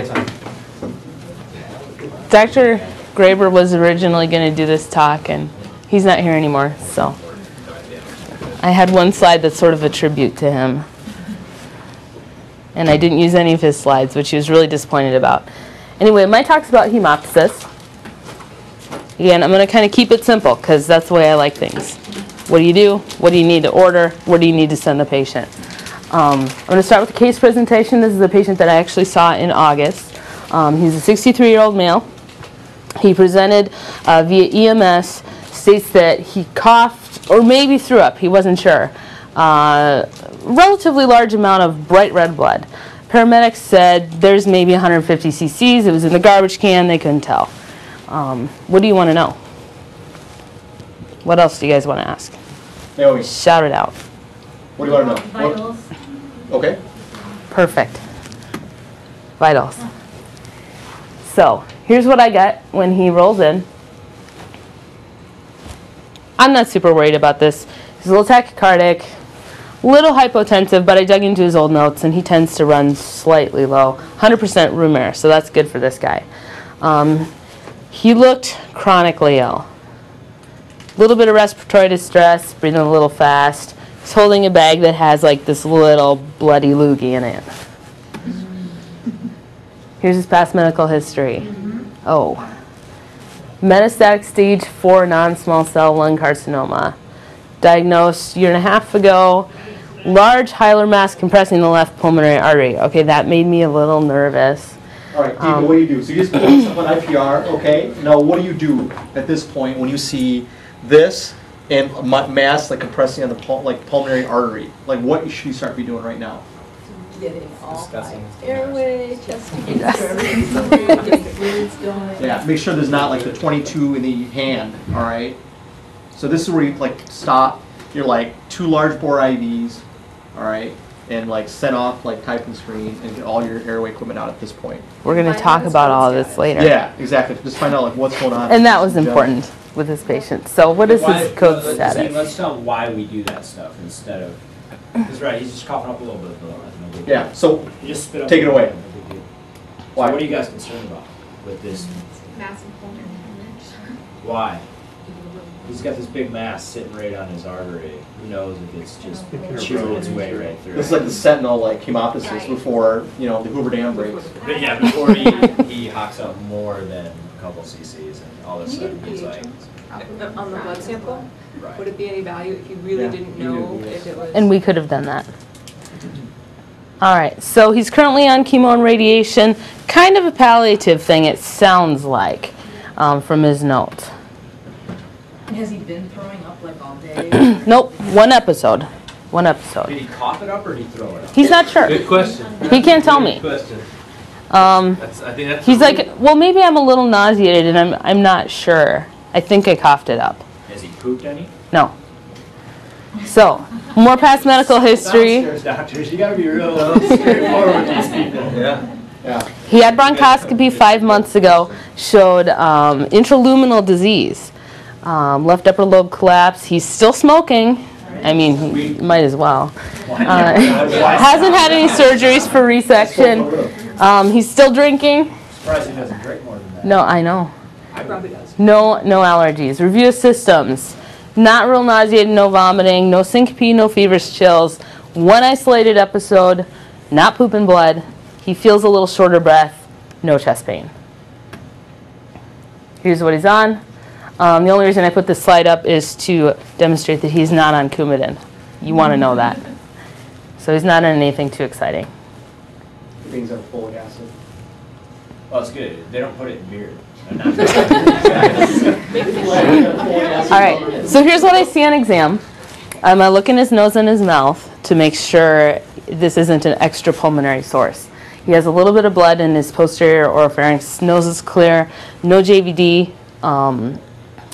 time. Dr. Graber was originally going to do this talk, and he's not here anymore, so I had one slide that's sort of a tribute to him. And I didn't use any of his slides, which he was really disappointed about. Anyway, my talk's about hemoptysis. Again, I'm going to kind of keep it simple because that's the way I like things. What do you do? What do you need to order? Where do you need to send the patient? Um, I'm going to start with the case presentation. This is a patient that I actually saw in August. Um, he's a 63 year old male. He presented uh, via EMS, states that he coughed or maybe threw up, he wasn't sure. Uh, relatively large amount of bright red blood. Paramedics said there's maybe 150 cc's. It was in the garbage can, they couldn't tell. Um, what do you want to know? What else do you guys want to ask? Naomi, Shout it out. what do you want to know? What- Vitals. Okay. Perfect. Vitals. So, here's what I get when he rolls in. I'm not super worried about this. He's a little tachycardic, little hypotensive, but I dug into his old notes and he tends to run slightly low. 100% room air, so that's good for this guy. Um, he looked chronically ill. A little bit of respiratory distress, breathing a little fast. He's holding a bag that has like this little bloody loogie in it. Here's his past medical history. Oh. Metastatic stage 4 non small cell lung carcinoma. Diagnosed year and a half ago. Large hilar mass compressing the left pulmonary artery. Okay, that made me a little nervous. All right, Diego, Um, what do you do? So you just put on IPR, okay? Now, what do you do at this point when you see this and ma- mass like compressing on the pul- like pulmonary artery? Like, what should you start be doing right now? Getting all Discussing. my airway, chest to get everything's moving, get the fluids going. Yeah, make sure there's not like the 22 in the hand. All right. So this is where you like stop. You're like two large bore IVs, all right, and like set off like type and screen and get all your airway equipment out at this point. We're going to talk about all code this later. Yeah, exactly. Just find out like what's going on. And that was in general. important with his patient. So, what is Why- his code let's- status? Let's tell him why we do that stuff instead of, because right, he's just coughing up a little bit, of that's no big deal. Yeah. So You just spit up. Take it away. bit, no big deal. So Why? what are you guys concerned about with this? Massive pulmonary hemorrhage. Why? He's got this big mass sitting right on his artery. Who knows if it's just chewing its way right through. This is like the sentinel like hemoptysis Right. before you know the Hoover Dam breaks. But yeah, before he, he hawks up more than a couple cc's and all of a sudden he's like, On the blood sample, would it be any value if you really Yeah, didn't you know do, if it was? And we could have done that. All right, so he's currently on chemo and radiation, kind of a palliative thing, it sounds like, um, from his notes. Has he been throwing up like all day? Nope, one episode. One episode. Did he cough it up or did he throw it up? He's not sure. Good question. He can't tell me. Good question. Um, That's, I think that's. he's like, well, maybe I'm a little nauseated and I'm, I'm not sure. I think I coughed it up. Has he pooped any? No. So, more past medical history. Downstairs doctors, you gotta be real straightforward with these people. Yeah. Yeah. He had bronchoscopy five months ago, showed um, intraluminal disease, um, left upper lobe collapse. He's still smoking. I mean, he might as well. Uh, hasn't had any surgeries for resection. Um, he's still drinking. Surprised he doesn't drink more than that. No, I know. He probably does. No, no allergies. Review of systems. Not real nauseated, no vomiting, no syncope, no fevers, chills. One isolated episode, not poop and blood. He feels a little shorter breath, no chest pain. Here's what he's on. Um, the only reason I put this slide up is to demonstrate that he's not on Coumadin. You want to know that. So he's not on anything too exciting. Things that are folic acid. Well, it's good. They don't put it in beer. All right, so here's what I see on exam. Um, I look in his nose and his mouth to make sure this isn't an extra pulmonary source. He has a little bit of blood in his posterior oropharynx. Nose is clear, no JVD. Um,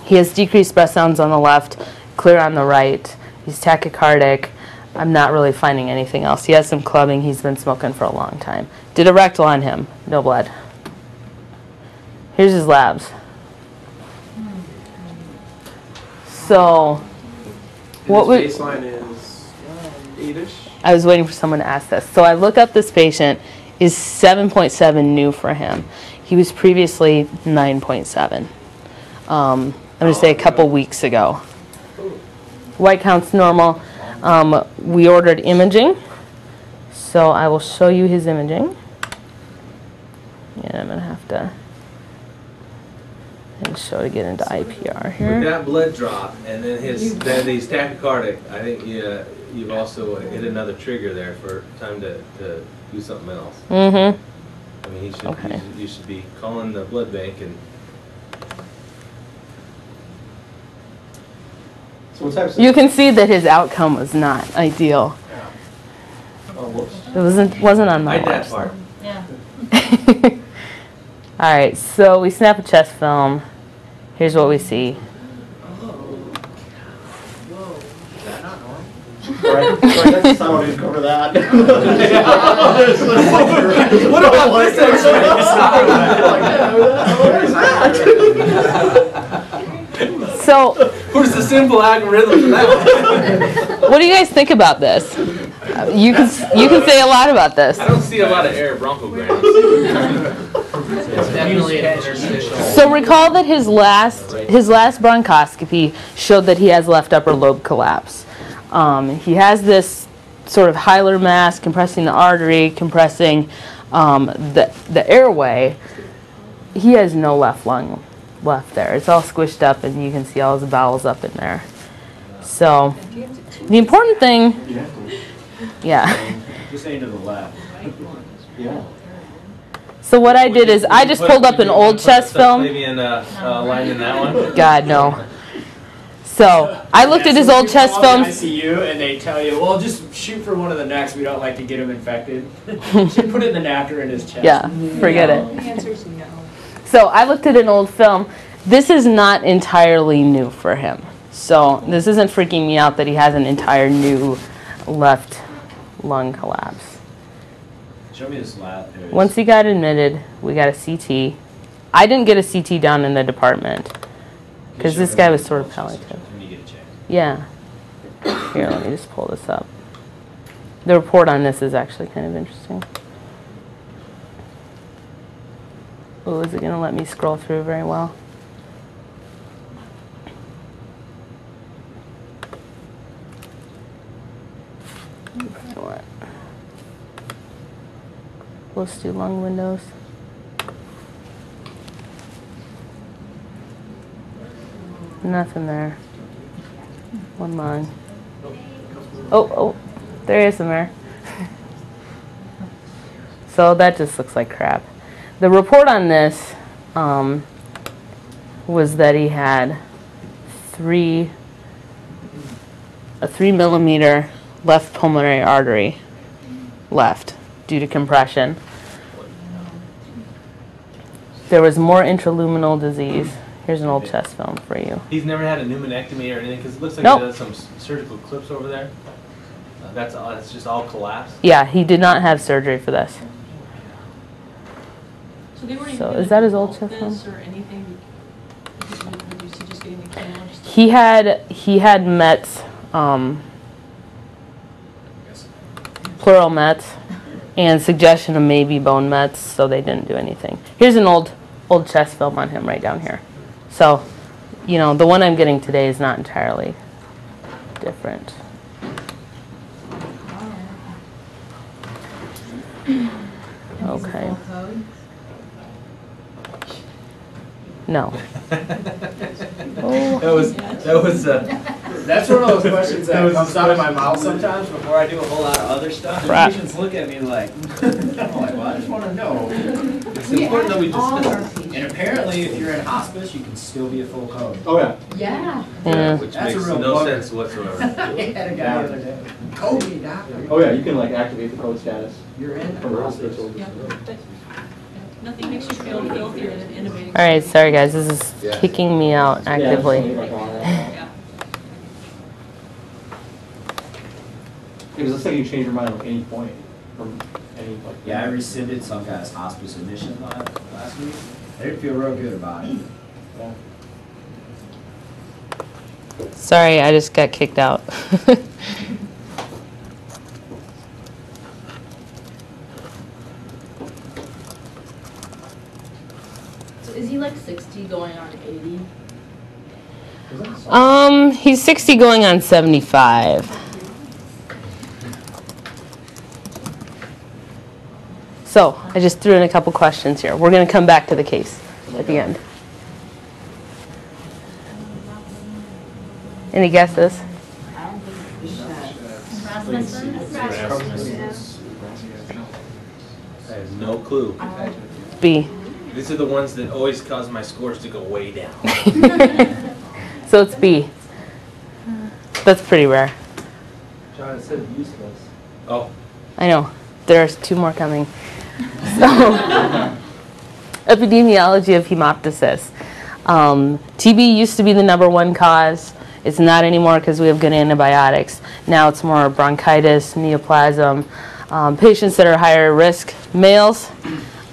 he has decreased breath sounds on the left, clear on the right. He's tachycardic. I'm not really finding anything else. He has some clubbing. He's been smoking for a long time. Did a rectal on him, no blood. Here's his labs. So, What would- His baseline is eight-ish. I was waiting for someone to ask this. So I look up this patient. is 7.7 new for him. He was previously 9.7. Um, I'm going to say a couple weeks ago. White count's normal. Um, we ordered imaging, so I will show you his imaging. And I'm going to have to and show to get into IPR With here. that blood drop and then his, then he's tachycardic, I think you, you've also hit another trigger there for time to, to do something else. Mm-hmm. I mean, he should, Okay. you should- you should be calling the blood bank and So what types of? You can see that his outcome was not ideal. Oh, whoops. It wasn't wasn't on my hide watch. part. Yeah. All right, so we snap a chest film. Here's what we see. Right, right, that's, I don't need to cover that. What about this So, Where's the simple algorithm for that? what do you guys think about this? Uh, You can you can say a lot about this. I don't see a lot of air bronchograms. It's definitely an interstitial. So recall that his last his last bronchoscopy showed that he has left upper lobe collapse. Um, he has this sort of hilar mass compressing the artery, compressing um, the the airway. He has no left lung left there. It's all squished up, and you can see all his bowels up in there. So the important thing, yeah. Just aim to the left. Yeah. So what I did is I just pulled up an old chest film. Maybe in, line in that one. God no. So I looked at his old chest films. ICU and they tell you, well, just shoot for one of the necks. We don't like to get him infected. Should put it in the neck or in his chest. Yeah, forget it. The answer is no. So I looked at an old film. This is not entirely new for him. So this isn't freaking me out that he has an entire new left lung collapse. Show me this lap. There it is. Once he got admitted, we got a CT. I didn't get a CT down in the department because this guy was sort of palliative. When you get a chance. Yeah. Here, let me just pull this up. The report on this is actually kind of interesting. Oh, is it going to let me scroll through very well? What? Let's do lung windows. Nothing there. One lung. Oh, oh, there is some there. so that just looks like crap. The report on this um, was that he had three, a three millimeter left pulmonary artery left due to compression. There was more intraluminal disease. Here's an old chest film for you. He's never had a pneumonectomy or anything, because it looks like Nope. he does some surgical clips over there. Uh, That's all, that's just all collapsed. Yeah, he did not have surgery for this. So they weren't So, gonna is that his old chest this or anything? He just getting the camera? He had he had Mets, um, plural Mets, and suggestion of maybe bone Mets, so they didn't do anything. Here's an old old chest film on him right down here. So, you know, the one I'm getting today is not entirely different. Okay. No. That was, that was, uh, That's one of those questions That that was comes out of my mouth sometimes before I do a whole lot of other stuff. And Right. patients look at me like, I'm like, well, I just want to know. it's important that we just discuss. And apparently, if you're in hospice, you can still be a full code. Oh, yeah. Yeah. Yeah. Which That's a makes real no bugger. sense whatsoever. I had a guy the other day. Code doctor. Oh, yeah, you can like activate the code status You're in from the hospice. hospital. Yeah. But Nothing makes you feel filthier than innovating. All right, sorry guys, this is kicking me out actively. like all that. Yeah. Because it's like you change your mind at any point from any like. Yeah, I rescinded some guy's hospice admission last, last week. I didn't feel real good about it. Yeah. Sorry, I just got kicked out. So is he like sixty going on eighty? Um, he's 60 going on 75. So, I just threw in a couple questions here. We're going to come back to the case at the end. Any guesses? I have no clue. B. These are the ones that always cause my scores to go way down. So it's B. That's pretty rare. John, it said useless. Oh, I know. There's two more coming. So, epidemiology of hemoptysis. Um, TB used to be the number one cause. It's not anymore because we have good antibiotics. Now it's more bronchitis, neoplasm. Um, patients that are higher risk, males,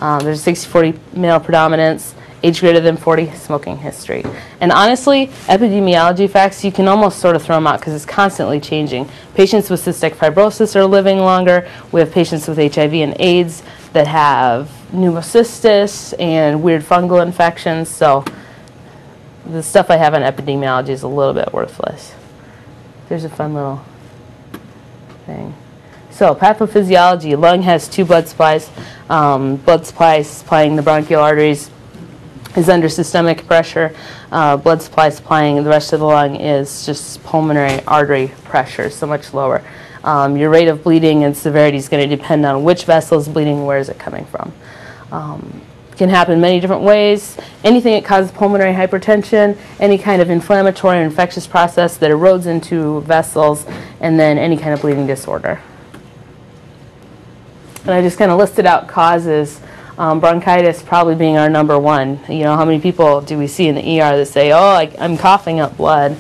um, there's 60 40 male predominance, age greater than 40, smoking history. And honestly, epidemiology facts, you can almost sort of throw them out because it's constantly changing. Patients with cystic fibrosis are living longer. We have patients with HIV and AIDS that have pneumocystis and weird fungal infections. So the stuff I have on epidemiology is a little bit worthless. There's a fun little thing. So pathophysiology, lung has two blood supplies. Um, blood supply supplying the bronchial arteries is under systemic pressure. Uh, blood supply supplying the rest of the lung is just pulmonary artery pressure, so much lower. Um, your rate of bleeding and severity is going to depend on which vessel is bleeding, where is it coming from. Um, can happen many different ways. Anything that causes pulmonary hypertension, any kind of inflammatory or infectious process that erodes into vessels, and then any kind of bleeding disorder. And I just kind of listed out causes. Um, bronchitis probably being our number one. You know, how many people do we see in the ER that say, "Oh, I, I'm coughing up blood"?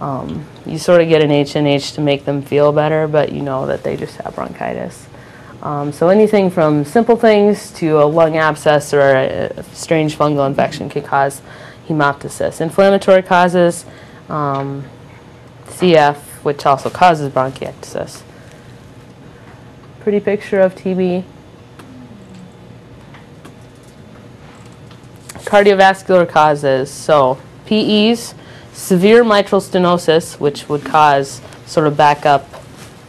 Um, you sort of get an H and H to make them feel better, but you know that they just have bronchitis. Um, so anything from simple things to a lung abscess or a, strange fungal infection could cause hemoptysis. Inflammatory causes, um, CF, which also causes bronchiectasis. Pretty picture of TB. Cardiovascular causes, so PEs, severe mitral stenosis, which would cause sort of backup,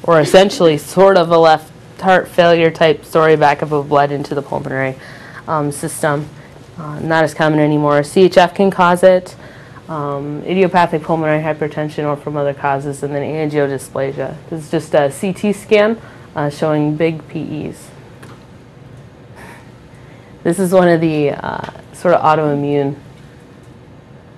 or essentially sort of a left heart failure type story, backup of blood into the pulmonary um, system. Uh, not as common anymore. CHF can cause it, um, idiopathic pulmonary hypertension, or from other causes, and then angiodysplasia. This is just a CT scan uh, showing big PEs. This is one of the uh, sort of autoimmune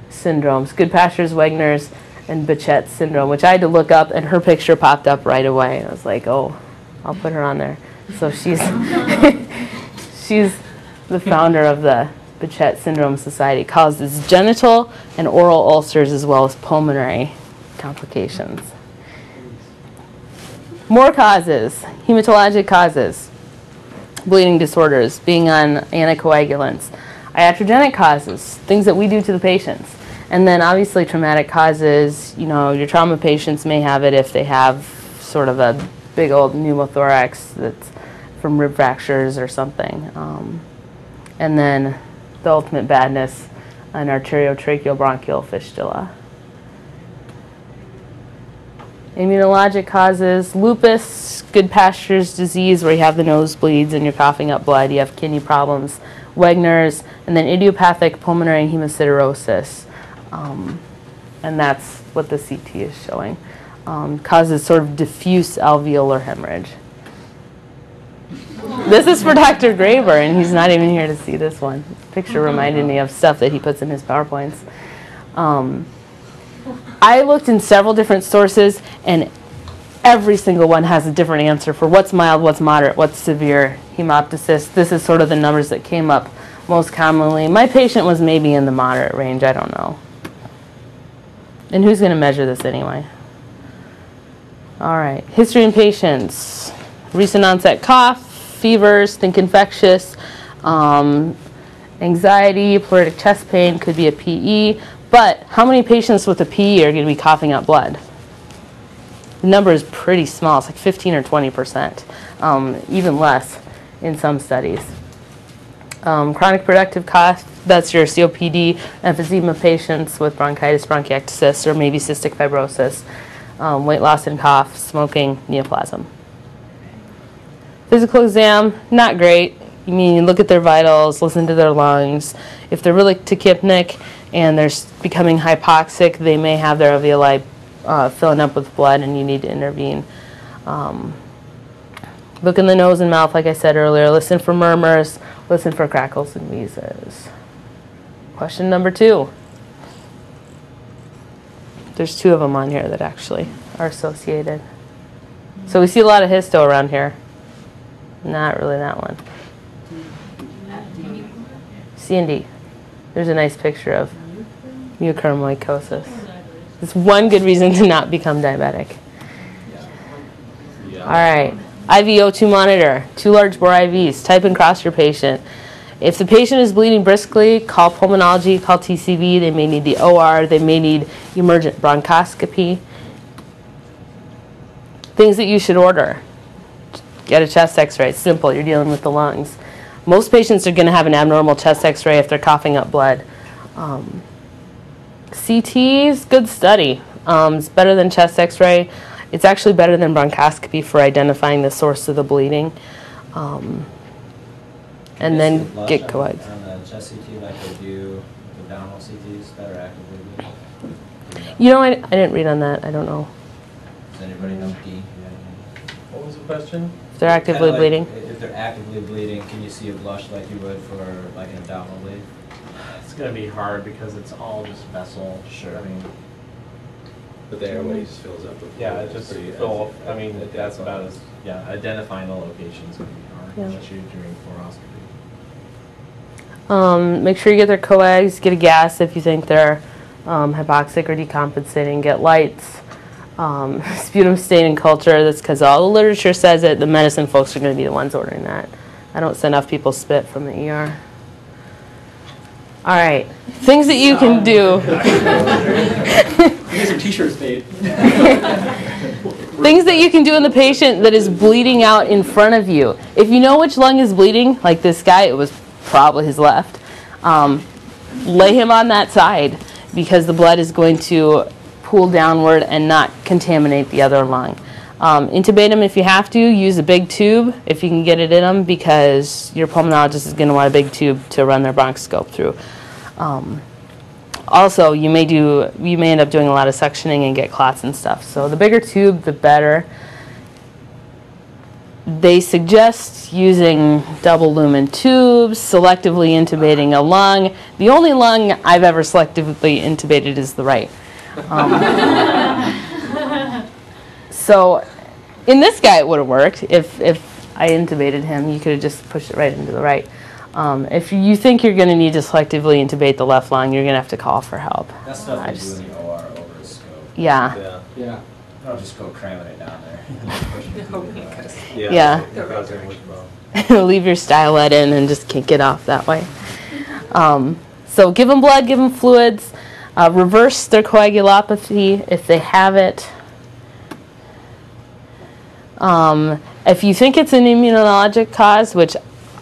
syndromes, Goodpasture's, Wegener's, and Behçet's syndrome, which I had to look up, and her picture popped up right away. I was like, oh, I'll put her on there. So she's she's the founder of the Behçet Syndrome Society. Causes genital and oral ulcers as well as pulmonary complications. More causes, hematologic causes, bleeding disorders, being on anticoagulants, iatrogenic causes, things that we do to the patients. And then obviously traumatic causes, you know, your trauma patients may have it if they have sort of a big old pneumothorax that's from rib fractures or something. Um, and then the ultimate badness, an arteriotracheal bronchial fistula. Immunologic causes, lupus, Goodpasture's disease where you have the nosebleeds and you're coughing up blood, you have kidney problems, Wegener's, and then idiopathic pulmonary hemosiderosis. Um, and that's what the CT is showing. Um, causes sort of diffuse alveolar hemorrhage. This is for Dr. Graber, and he's not even here to see this one. Picture reminded me of stuff that he puts in his PowerPoints. Um, I looked in several different sources, and every single one has a different answer for what's mild, what's moderate, what's severe hemoptysis. This is sort of the numbers that came up most commonly. My patient was maybe in the moderate range, I don't know. And who's going to measure this anyway? All right, history in patients. Recent onset cough, fevers, think infectious, um, anxiety, pleuritic chest pain, could be a PE. But how many patients with a PE are going to be coughing up blood? The number is pretty small. It's like 15 or 20 percent, um, even less in some studies. Um, chronic productive cough, that's your COPD, emphysema patients with bronchitis, bronchiectasis, or maybe cystic fibrosis, um, weight loss and cough, smoking, neoplasm. Physical exam, not great. You mean look at their vitals, listen to their lungs. If they're really tachypnic and they're becoming hypoxic, they may have their alveoli uh, filling up with blood and you need to intervene. Um, look in the nose and mouth, like I said earlier. Listen for murmurs, listen for crackles and wheezes. Question number two. There's two of them on here that actually are associated. So we see a lot of histo around here. Not really that one. C and D. There's a nice picture of mucormycosis. It's one good reason to not become diabetic. All right. IVO2 monitor, two large bore IVs. Type and cross your patient. If the patient is bleeding briskly, call pulmonology, call TCV. They may need the OR. They may need emergent bronchoscopy. Things that you should order. Get a chest x-ray. It's simple. You're dealing with the lungs. Most patients are going to have an abnormal chest x-ray if they're coughing up blood. Um, CT is good study. Um, it's better than chest x-ray. It's actually better than bronchoscopy for identifying the source of the bleeding. Um, and Can you see then blush get on- coags. On the chest CT like they do the abdominal CTs that are actively bleeding? You know? You know, I, I didn't read on that. I don't know. Does anybody know D? What was the question? If they're actively Kinda like bleeding. If they're actively bleeding, can you see a blush like you would for like an abdominal bleed? It's gonna be hard because it's all just vessel. Sure. I mean, But the airway just fills up with. yeah, fluid. it just Pretty- fill, I mean, Identify. that's about as, yeah, identifying the location's gonna be hard, Yeah. especially during fluoroscopy. Um, make sure you get their coags, get a gas if you think they're um, hypoxic or decompensating, get lytes, um, sputum staining culture. That's because all the literature says it. The medicine folks are going to be the ones ordering that. I don't send off people spit from the ER. All right, things that you can do. Get some t-shirts made. Things that you can do in the patient that is bleeding out in front of you. If you know which lung is bleeding, like this guy, it was probably his left. Um, lay him on that side because the blood is going to pool downward and not contaminate the other lung. Um, intubate them if you have to. Use a big tube if you can get it in them because your pulmonologist is going to want a big tube to run their bronchoscope through. Um, also, you may do you may end up doing a lot of suctioning and get clots and stuff. So the bigger tube, the better. They suggest using double lumen tubes, selectively intubating a lung. The only lung I've ever selectively intubated is the right. Um, so, in this guy, it would have worked. If if I intubated him, you could have just pushed it right into the right. Um, if you think you're going to need to selectively intubate the left lung, you're going to have to call for help. That stuff I they do just- in the OR over a scope. Yeah. Yeah, Yeah. I'll just go cramming it down there. Pushing it No, through the because- glass. yeah. Yeah. it causes much problem. leave your stylet in and just kick it off that way. Um, so give them blood, give them fluids, uh, reverse their coagulopathy if they have it. Um, if you think it's an immunologic cause, which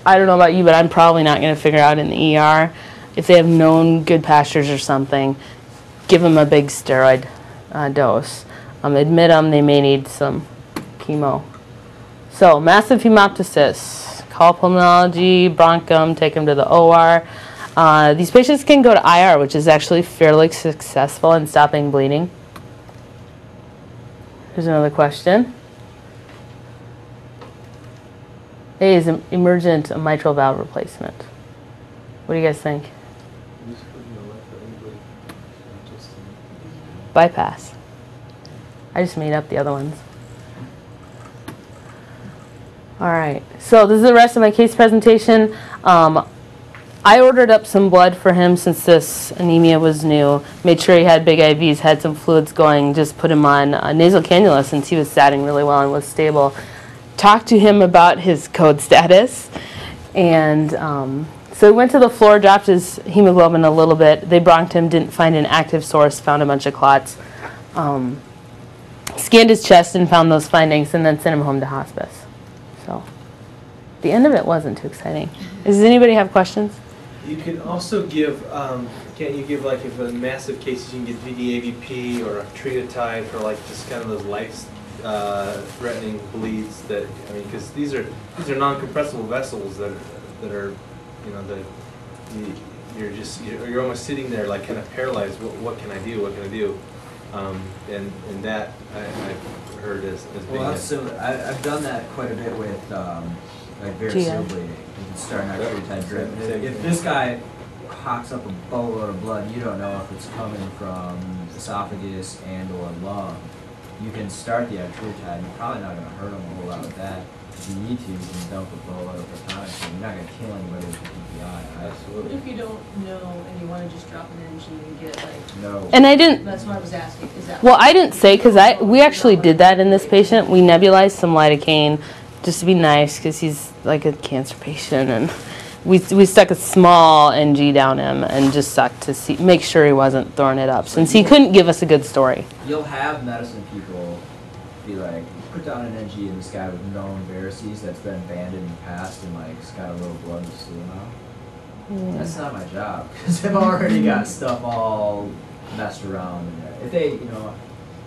I don't know about you, but I'm probably not going to figure out in the ER, if they have known Goodpasture's or something, give them a big steroid uh, dose. Um, admit them, they may need some chemo. So, massive hemoptysis, call pulmonology, bronchum, take them to the OR. Uh, these patients can go to IR, which is actually fairly successful in stopping bleeding. Here's another question. A is em- emergent mitral valve replacement. What do you guys think? Bypass. I just made up the other ones. All right, so this is the rest of my case presentation. Um, I ordered up some blood for him since this anemia was new. Made sure he had big IVs, had some fluids going. Just put him on uh, nasal cannula since he was statting really well and was stable. Talked to him about his code status, and um, so he went to the floor, dropped his hemoglobin a little bit. They bronched him, didn't find an active source, found a bunch of clots. Um, scanned his chest and found those findings, and then sent him home to hospice. So The end of it wasn't too exciting. Does anybody have questions? You can also give, um, can't you give like if in massive cases, you can get DDAVP or octreotide for like just kind of those life, uh, threatening bleeds that, I mean, because these are, these are non-compressible vessels that, that are, you know, that you, you're just, you're you're almost sitting there like kind of paralyzed, what, what can I do, what can I do? Um, and, and that I, I've heard as, as being. Well, a- that's. I, I've done that quite a bit with, um, like GI. variceal bleeding. You can start an octreotide drip. Same- same If thing. this guy cocks up a boatload of blood, you don't know if it's coming from esophagus and or lung. You can start the actual octreotide. You're probably not gonna hurt him a whole lot with that. If you need to, you can dump a boatload of protonix. You're not gonna kill anybody with the PPI. I What Absolutely. if you don't know and you wanna just drop an NG and get like, no. And I didn't. that's what I was asking, is that? Well, I didn't say because I we actually did that in this patient. We nebulized some lidocaine just to be nice because he's like a cancer patient, and we we stuck a small NG down him and just sucked to see make sure he wasn't throwing it up since he couldn't give us a good story. You'll have medicine people be like, put down an NG in this guy with known varices that's been banded in the past and like it's got a little blood in the stool now. That's not my job because I've already got stuff all messed around in there. If they, you know,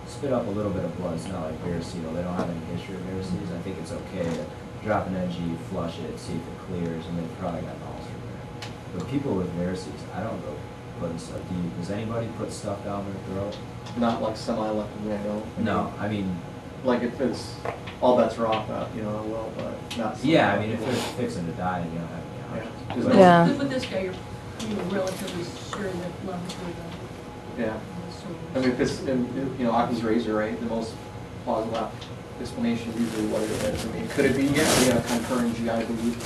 spit up a little bit of blood, it's not like variceal. They don't have any history of varices. I think it's okay to drop an NG, flush it, see if it clears, and they've probably got an ulcer there. But people with varices, I don't go putting stuff. Do you, does anybody put stuff down their throat? Not like semi-elective, I know. No, I mean, Like if it's, all bets are off, uh, you know, I will, but not. yeah, I mean, if they're fixing to die, you don't have any Yeah. options. But- Yeah. With this guy, you're, you're relatively sure that lungs were Yeah. I mean, if it's, in- you know, Occam's razor, right, the most plausible explanation usually what it is. I mean, could it be, yeah, yeah, concurrent GI bleed?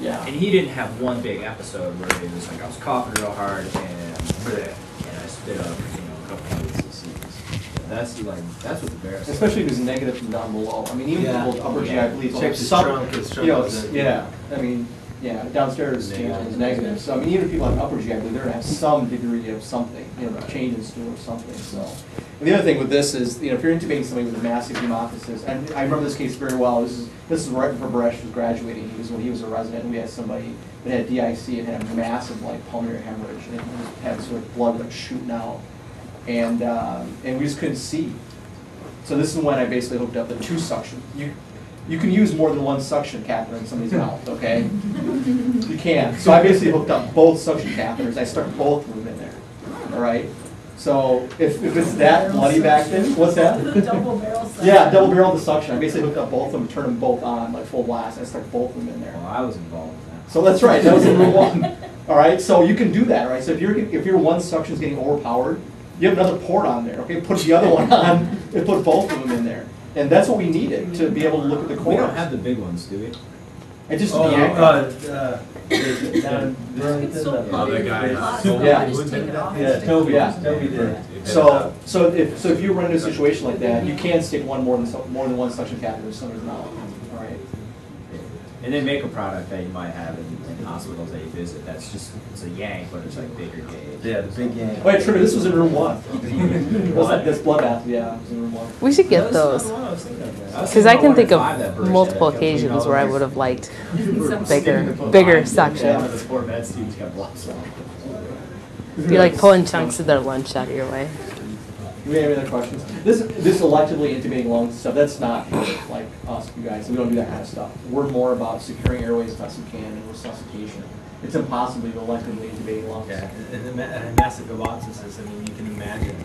Yeah. And he didn't have one big episode where he was like, I was coughing real hard and, and I spit up, you know, a couple of cc's. That's like, that's what the bear says. Especially if it's negative from down below. I mean, even Yeah. people with upper Yeah. GI bleeds. will Check have oh, some- trunk, his trunk You know, was yeah, I mean, yeah, downstairs is negative. So I mean, even if people have upper GI they're gonna have some degree of something, you know, change in stool or something, so. And the other thing with this is, you know, if you're intubating somebody with a massive hemoptysis, and I remember this case very well, this is, this is right before Baresh was graduating, he was, when he was a resident, and we had somebody that had DIC and had a massive like pulmonary hemorrhage, and had sort of blood like shooting out. And, um, and we just couldn't see. So this is when I basically hooked up the two suction. You, you can use more than one suction catheter in somebody's mouth, okay? You can. So I basically hooked up both suction catheters. I stuck both of them in there, all right? So if, if it's that bloody back then, what's that? Double barrel suction. Yeah, double barrel the suction. I basically hooked up both of them, turned them both on, like full blast. I stuck both of them in there. Well, I was involved in that. So that's right, that was in room one. All right, so you can do that, right? So if your, if your one suction's getting overpowered, you have another port on there, okay? Put the other one on and put both of them in there. And that's what we needed to be able to look at the coin. We don't have the big ones, do we? It just Oh, be uh, uh, down in Burlington, big, the- it's guy, uh, Yeah. I just take it off. Yeah, Toby, Yeah. Toby did. So, so if, so if you run into a situation like that, you can stick one more than, su- more than one suction catheter in somebody's mouth, all right? And then make a product that you might have in, in hospitals that you visit, that's just, it's a yank, but it's like bigger gauge. Yeah, the big yank. Wait, true, this was in room one. Was that, this bloodbath, yeah, it was in room one. We should get those because I can think of multiple occasions where I would have liked bigger bigger suction. This poor med student's got blood cell. Be like pulling chunks of their lunch out of your way. Do we have any other questions? This, this electively intubating lungs stuff, that's not like us, you guys, we don't do that kind of stuff. We're more about securing airways as best we can and resuscitation. It's impossible to electively intubate lungs. Yeah, and ma- and massive hemoptysis, I mean, you can imagine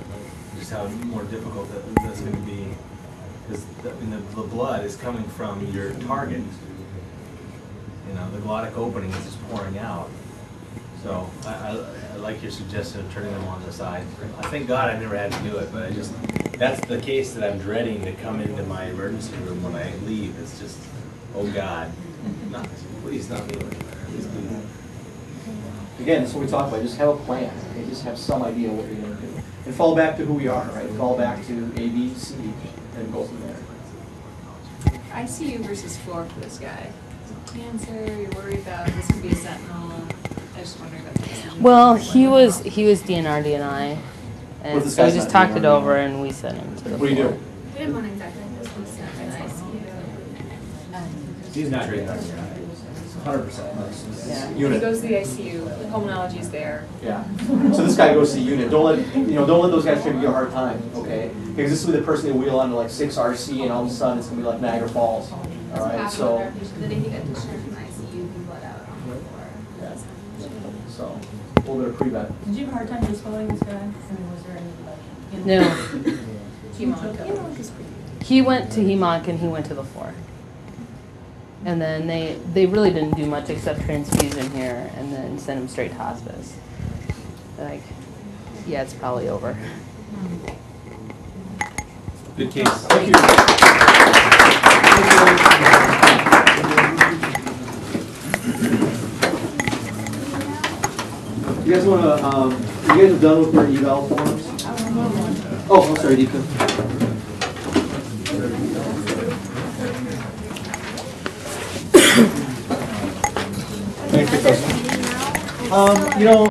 just how more difficult that, that's gonna be. Because the, the, the blood is coming from your target. You know, the glottic opening is just pouring out. So I, I, I like your suggestion of turning them on the side. I thank God I never had to do it, but I just, that's the case that I'm dreading to come into my emergency room when I leave. It's just, oh God, not, please not me. Please, please. Again, that's what we talk about, just have a plan, okay, just have some idea what you're gonna do. And fall back to who we are, right, fall back to A, B, C, and go from there. ICU versus floor for this guy. Cancer, you're worried about, this could be a sentinel. I just wondering about the decision. Well, he was he was DNR DNI, What and if this so we guy's just not talked it DNR? over and we sent him to the What do you floor. do? We didn't want exactly this was sent to ICU. He's not doing that. Hundred percent. Yeah. When he Unit. goes to the ICU, the pulmonology's there. Yeah. So this guy goes to the unit. Don't let you know. Don't let those guys try to give you a hard time. Okay. Because this will be the person they wheel onto like six RC, and all of a sudden it's gonna be like Niagara Falls. All right. So. The day he got discharged from ICU, he bled out on the floor. Yeah. So a little bit of pre-vet. Did you have a hard time disposing this guy? I mean, was there any, like? you No, know- Chemo. You know, which is pretty. he went to HEMOC and he went to the floor. And then they, they really didn't do much except transfusion here and then send him straight to hospice. Like, yeah, it's probably over. Good case. Thank you. You guys wanna, um, you guys have done with your eval forms? Oh, I'm sorry, Deacon. Thank you. Um, you know,